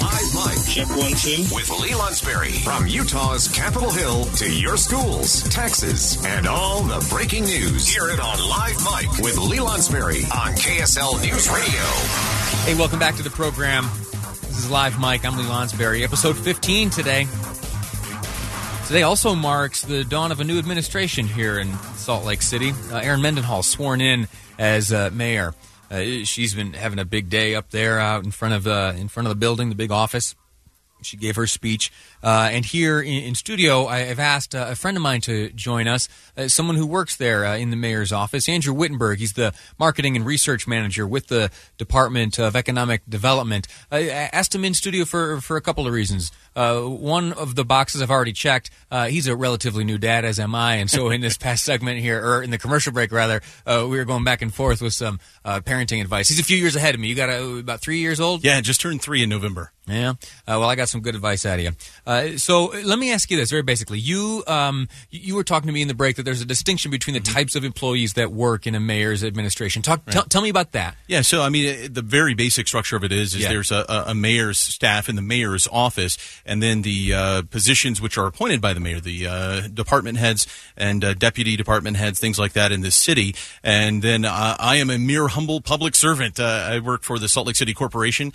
Live Mike. Check one, two. With Lee Lonsberry. From Utah's Capitol Hill to your schools, taxes, and all the breaking news. Hear it on Live Mike with Lee Lonsberry on KSL News Radio. Hey, welcome back to the program. This is Live Mike. I'm Lee Lonsberry. Episode 15 today. Today also marks the dawn of a new administration here in Salt Lake City. Uh, Erin Mendenhall sworn in as uh, mayor. Uh, she's been having a big day up there out in front of in front of the building, the big office. She gave her speech, uh, and here in, in studio, I, have asked uh, a friend of mine to join us, uh, someone who works there uh, in the mayor's office, Andrew Wittenberg. He's the marketing and research manager with the Department of Economic Development. I asked him in studio for for a couple of reasons. Uh, one of the boxes I've already checked. Uh, he's a relatively new dad, as am I, and so in this past segment here, or in the commercial break rather, we were going back and forth with some parenting advice. He's a few years ahead of me. You got a, about three years old. Yeah, just turned three in November. Yeah. Uh, well, I got some good advice out of you. Uh, so let me ask you this very basically. You um, you were talking to me in the break that there's a distinction between the mm-hmm. types of employees that work in a mayor's administration. Talk. Right. T- tell me about that. Yeah. So I mean, the very basic structure of it is is yeah. there's a, a, mayor's staff in the mayor's office, and then the uh, positions which are appointed by the mayor, the uh, department heads and uh, deputy department heads, things like that in this city. And then uh, I am a mere humble public servant. I work for the Salt Lake City Corporation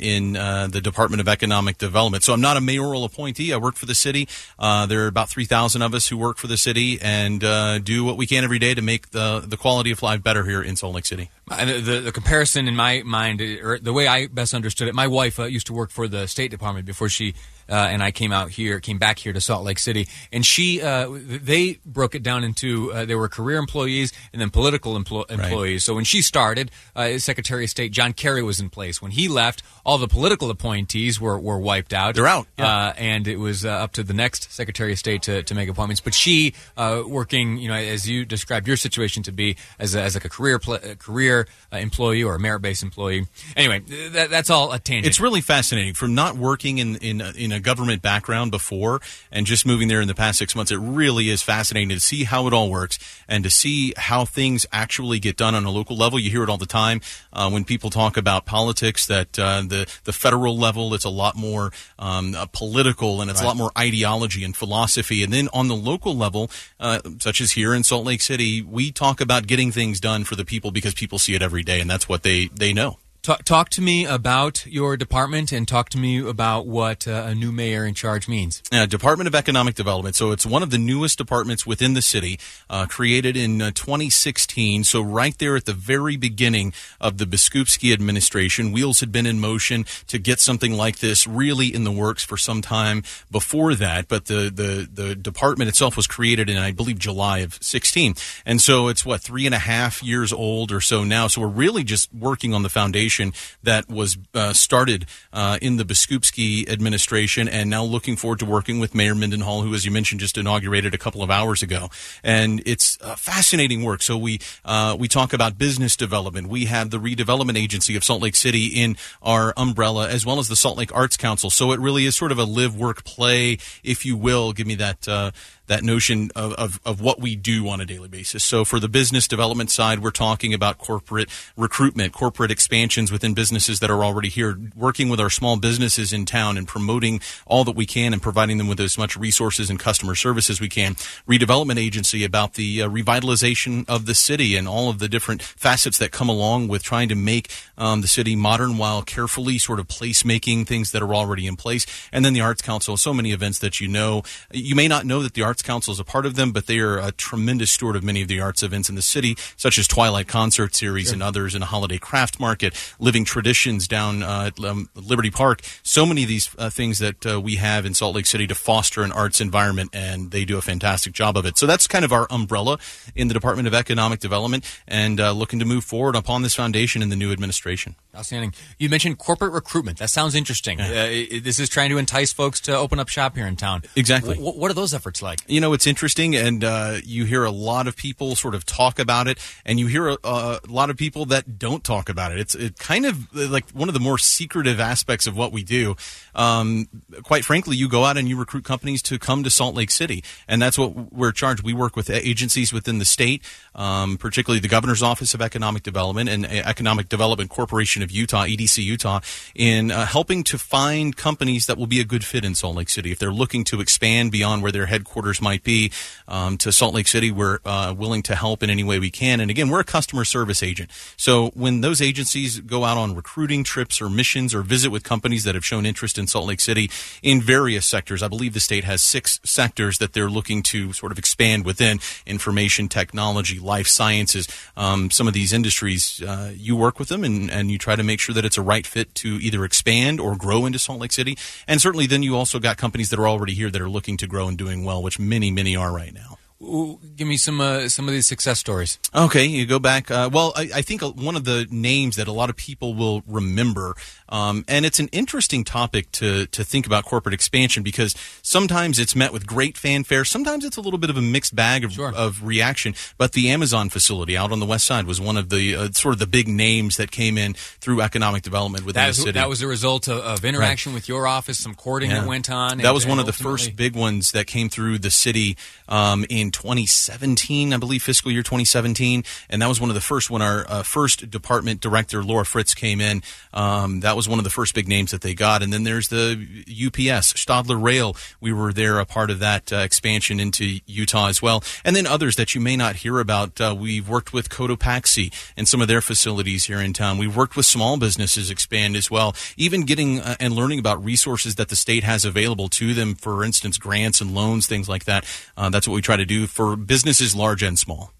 in the the Department of Economic Development. So I'm not a mayoral appointee. I work for the city. Uh, there are about 3,000 of us who work for the city and uh, do what we can every day to make the, the quality of life better here in Salt Lake City. The, the comparison in my mind, or the way I best understood it, my wife uh, used to work for the State Department before she uh, and I came out here, came back here to Salt Lake City, and she, uh, they broke it down into uh, there were career employees and then political empl- employees. Right. So when she started, uh, Secretary of State John Kerry was in place. When he left, all the political appointees were, were wiped out. They're out, yeah. Uh, and it was uh, up to the next Secretary of State to, to make appointments. But she, working, you know, as you described your situation to be as a, as like a career pl- career employee or a merit based employee. Anyway, that, that's all a tangent. It's really fascinating from not working in in in a government background before and just moving there in the past six months, it really is fascinating to see how it all works and to see how things actually get done on a local level. You hear it all the time uh, when people talk about politics that uh, the the federal level it's a lot more um, uh, political and it's right. a lot more ideology and philosophy, and then on the local level, uh, such as here in Salt Lake City, we talk about getting things done for the people because people see it every day, and that's what they they know. Talk, talk, to me about your department and talk to me about what uh, a new mayor in charge means. Uh, department of Economic Development. So it's one of the newest departments within the city, uh, created in uh, 2016. So right there at the very beginning of the Biskupski administration, wheels had been in motion to get something like this really in the works for some time before that. But the, the, the department itself was created in, I believe, July of 16. And so it's what, three and a half years old or so now. So we're really just working on the foundation that was uh, started uh, in the Biskupski administration and now looking forward to working with Mayor Mendenhall, who, as you mentioned, just inaugurated a couple of hours ago. And it's fascinating work. So we, uh, we talk about business development. We have the redevelopment agency of Salt Lake City in our umbrella, as well as the Salt Lake Arts Council. So it really is sort of a live, work, play, if you will. Give me that uh, that notion of, of, of, what we do on a daily basis. So for the business development side, we're talking about corporate recruitment, corporate expansions within businesses that are already here, working with our small businesses in town and promoting all that we can and providing them with as much resources and customer service as we can. Redevelopment agency about the uh, revitalization of the city and all of the different facets that come along with trying to make um, the city modern while carefully sort of placemaking things that are already in place. And then the Arts Council, so many events that you know. You may not know that the Arts Arts Council is a part of them, but they are a tremendous steward of many of the arts events in the city, such as Twilight Concert Series sure. and others, and a Holiday Craft Market, Living Traditions down uh, at um, Liberty Park. So many of these uh, things that uh, we have in Salt Lake City to foster an arts environment, and they do a fantastic job of it. So that's kind of our umbrella in the Department of Economic Development, and uh, looking to move forward upon this foundation in the new administration. Outstanding. You mentioned corporate recruitment. That sounds interesting. Uh, this is trying to entice folks to open up shop here in town. Exactly. Wh- what are those efforts like? You know, it's interesting, and uh, you hear a lot of people sort of talk about it, and you hear a, a lot of people that don't talk about it. It's it kind of like one of the more secretive aspects of what we do. Um, quite frankly, you go out and you recruit companies to come to Salt Lake City, and that's what we're charged. We work with agencies within the state, um, particularly the Governor's Office of Economic Development and uh, Economic Development Corporation of Utah, EDC Utah, in uh, helping to find companies that will be a good fit in Salt Lake City. If they're looking to expand beyond where their headquarters might be um, to Salt Lake City, we're uh, willing to help in any way we can. And again, we're a customer service agent. So when those agencies go out on recruiting trips or missions or visit with companies that have shown interest in Salt Lake City in various sectors, I believe the state has six sectors that they're looking to sort of expand within information technology, life sciences, um, some of these industries. Uh, you work with them and, and you try to make sure that it's a right fit to either expand or grow into Salt Lake City. And certainly then you also got companies that are already here that are looking to grow and doing well, which many, many are right now. Give me some uh, some of these success stories. Okay, you go back. Uh, well, I, I think one of the names that a lot of people will remember, um, and it's an interesting topic to to think about corporate expansion because sometimes it's met with great fanfare, sometimes it's a little bit of a mixed bag of, Sure. of reaction. But the Amazon facility out on the west side was one of the uh, sort of the big names that came in through economic development within That the city. that was a result of, of interaction with your office, some courting Yeah. that went on. That and- was one of the first big ones that came through the city um, in 2017, I believe, fiscal year 2017, and that was one of the first when our uh, first department director Lara Fritts came in. Um, that was one of the first big names that they got, and then there's the UPS Stadler Rail. We were there, a part of that uh, expansion into Utah as well, and then others that you may not hear about. Uh, we've worked with Cotopaxi and some of their facilities here in town. We've worked with small businesses expand as well, even getting uh, and learning about resources that the state has available to them. For instance, grants and loans, things like that. Uh, that's what we try to do for businesses large and small.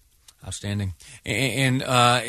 Outstanding. And uh,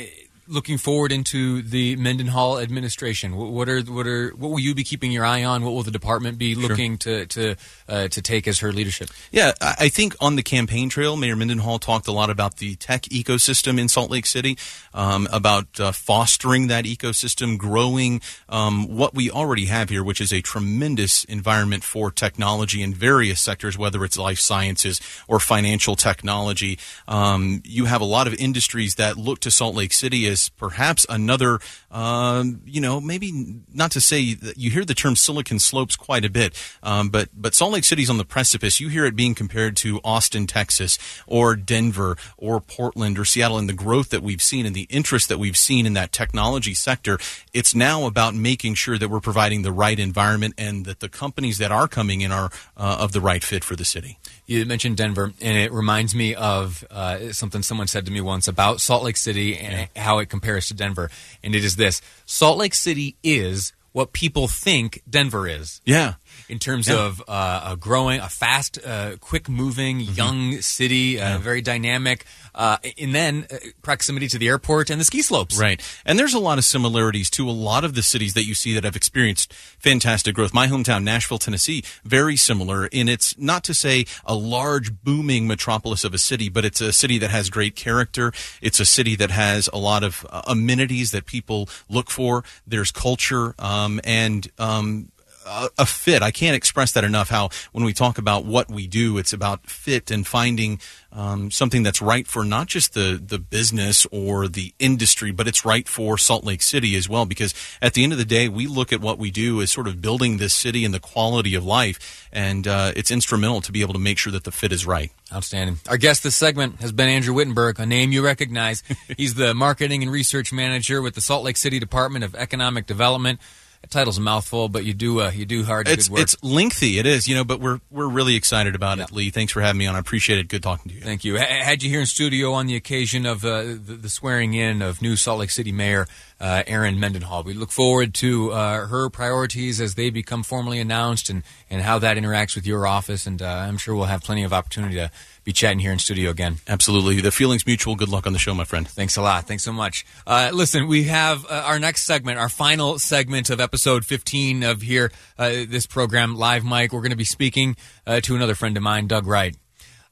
looking forward into the Mendenhall administration, wh- what are what are what will you be keeping your eye on? What will the department be looking to to uh, to take as her leadership? Yeah, I I think on the campaign trail, Mayor Mendenhall talked a lot about the tech ecosystem in Salt Lake City, um, about uh, fostering that ecosystem, growing um, what we already have here, which is a tremendous environment for technology in various sectors, whether it's life sciences or financial technology. Um, you have a lot of industries that look to Salt Lake City as perhaps another, um, you know, maybe not to say that you hear the term Silicon Slopes quite a bit, um, but but Salt Lake City's on the precipice. You hear it being compared to Austin, Texas, or Denver, or Portland, or Seattle, and the growth that we've seen and the interest that we've seen in that technology sector. It's now about making sure that we're providing the right environment and that the companies that are coming in are uh, of the right fit for the city. You mentioned Denver, and it reminds me of uh, something someone said to me once about Salt Lake City and how it compares to Denver. And it is this Salt Lake City is what people think Denver is. Yeah. In terms Yeah. of uh, a growing, a fast, uh, quick moving, Mm-hmm. young city, uh, very dynamic, uh, and then uh, proximity to the airport and the ski slopes. Right. And there's a lot of similarities to a lot of the cities that you see that have experienced fantastic growth. My hometown, Nashville, Tennessee, very similar in it's not to say a large booming metropolis of a city, but it's a city that has great character. It's a city that has a lot of uh, amenities that people look for. There's culture, um, and, um, a a fit. I can't express that enough. How when we talk about what we do, it's about fit and finding um, something that's right for not just the the business or the industry, but it's right for Salt Lake City as well. Because at the end of the day, we look at what we do as sort of building this city and the quality of life, and uh, it's instrumental to be able to make sure that the fit is right. Outstanding. Our guest this segment has been Andrew Wittenberg, a name you recognize. He's the marketing and research manager with the Salt Lake City Department of Economic Development. That title's a mouthful, but you do uh, you do hard It's good work. it's lengthy, it is, you know, but we're we're really excited about it, Lee. Thanks for having me on. I appreciate it. Good talking to you. Thank you. I had you here in studio on the occasion of uh, the, the swearing in of new Salt Lake City Mayor uh, Erin Mendenhall. We look forward to uh, her priorities as they become formally announced and, and how that interacts with your office. And uh, I'm sure we'll have plenty of opportunity to be chatting here in studio again. Absolutely, the feeling's mutual. Good luck on the show, my friend. Thanks a lot. Thanks so much. Uh, listen, we have uh, our next segment, our final segment of episode 15 of here, uh, this program, Live Mike. We're going to be speaking uh, to another friend of mine, Doug Wright.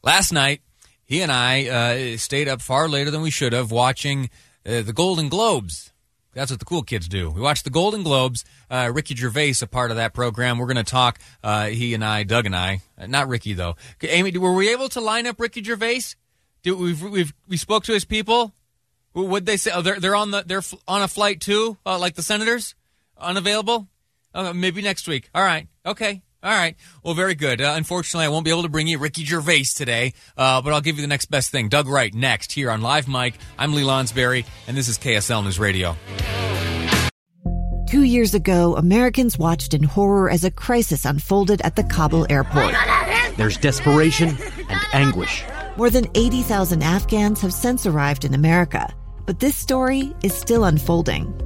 Last night, he and I uh, stayed up far later than we should have watching uh, the Golden Globes. That's what the cool kids do. We watch the Golden Globes. Uh, Ricky Gervais, a part of that program. We're going to talk. Uh, he and I, Doug and I, uh, not Ricky though. Amy, were we able to line up Ricky Gervais? Did we've we've we spoke to his people? Would they say oh, they're they're on the they're on a flight too, uh, like the senators, unavailable? Uh, maybe next week. All right. Okay. All right. Well, very good. Uh, unfortunately, I won't be able to bring you Ricky Gervais today, uh, but I'll give you the next best thing. Doug Wright next here on Live Mike. I'm Lee Lonsberry, and this is KSL News Radio. Two years ago, Americans watched in horror as a crisis unfolded at the Kabul airport. There's desperation and anguish. More than 80,000 Afghans have since arrived in America, but this story is still unfolding.